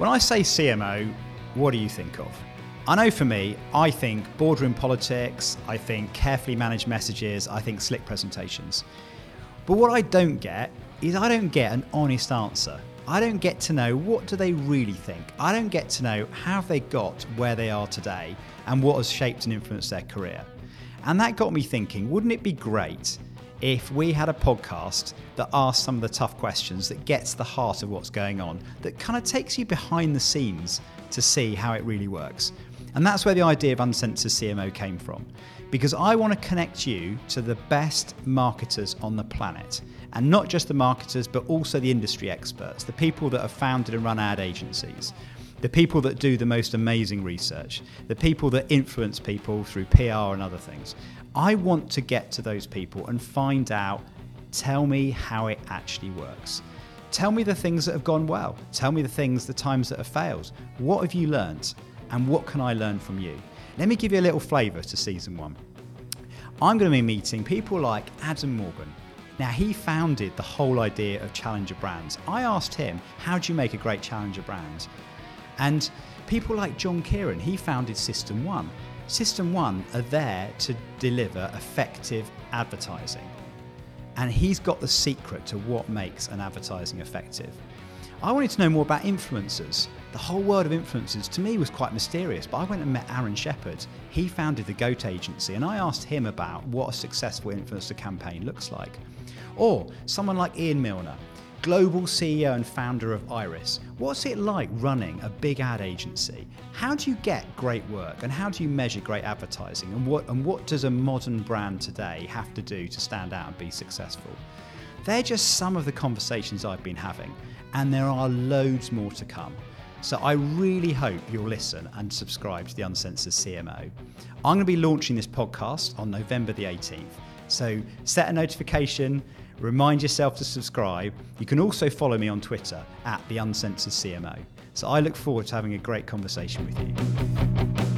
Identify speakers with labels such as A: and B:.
A: When I say CMO, what do you think of? I know for me, I think boardroom politics, I think carefully managed messages, I think slick presentations. But what I don't get is I don't get an honest answer. I don't get to know what do they really think. I don't get to know how they got where they are today and what has shaped and influenced their career. And that got me thinking, wouldn't it be great if we had a podcast that asks some of the tough questions, that gets the heart of what's going on, that kind of takes you behind the scenes to see how it really works. And that's where the idea of Uncensored CMO came from. Because I want to connect you to the best marketers on the planet. And not just the marketers, but also the industry experts, the people that have founded and run ad agencies, the people that do the most amazing research, the people that influence people through PR and other things. I want to get to those people and find out, tell me how it actually works. Tell me the things that have gone well. Tell me the things, the times that have failed. What have you learned? And what can I learn from you? Let me give you a little flavour to season one. I'm going to be meeting people like Adam Morgan. Now, he founded the whole idea of challenger brands. I asked him, How do you make a great challenger brand? And people like John Kearon, he founded System One. System One are there to deliver effective advertising. And he's got the secret to what makes an advertising effective. I wanted to know more about influencers. The whole world of influencers to me was quite mysterious, but I went and met Aaron Shepard. He founded the GOAT agency, and I asked him about what a successful influencer campaign looks like. Or someone like Ian Millner global CEO and founder of Iris. What's it like running a big ad agency? How do you get great work and how do you measure great advertising? And what, and what does a modern brand today have to do to stand out and be successful? They're just some of the conversations I've been having, and there are loads more to come. So I really hope you'll listen and subscribe to the Uncensored CMO. I'm going to be launching this podcast on November the 18th. So set a notification, Remind yourself to subscribe. You can also follow me on Twitter at the Uncensored CMO. So I look forward to having a great conversation with you.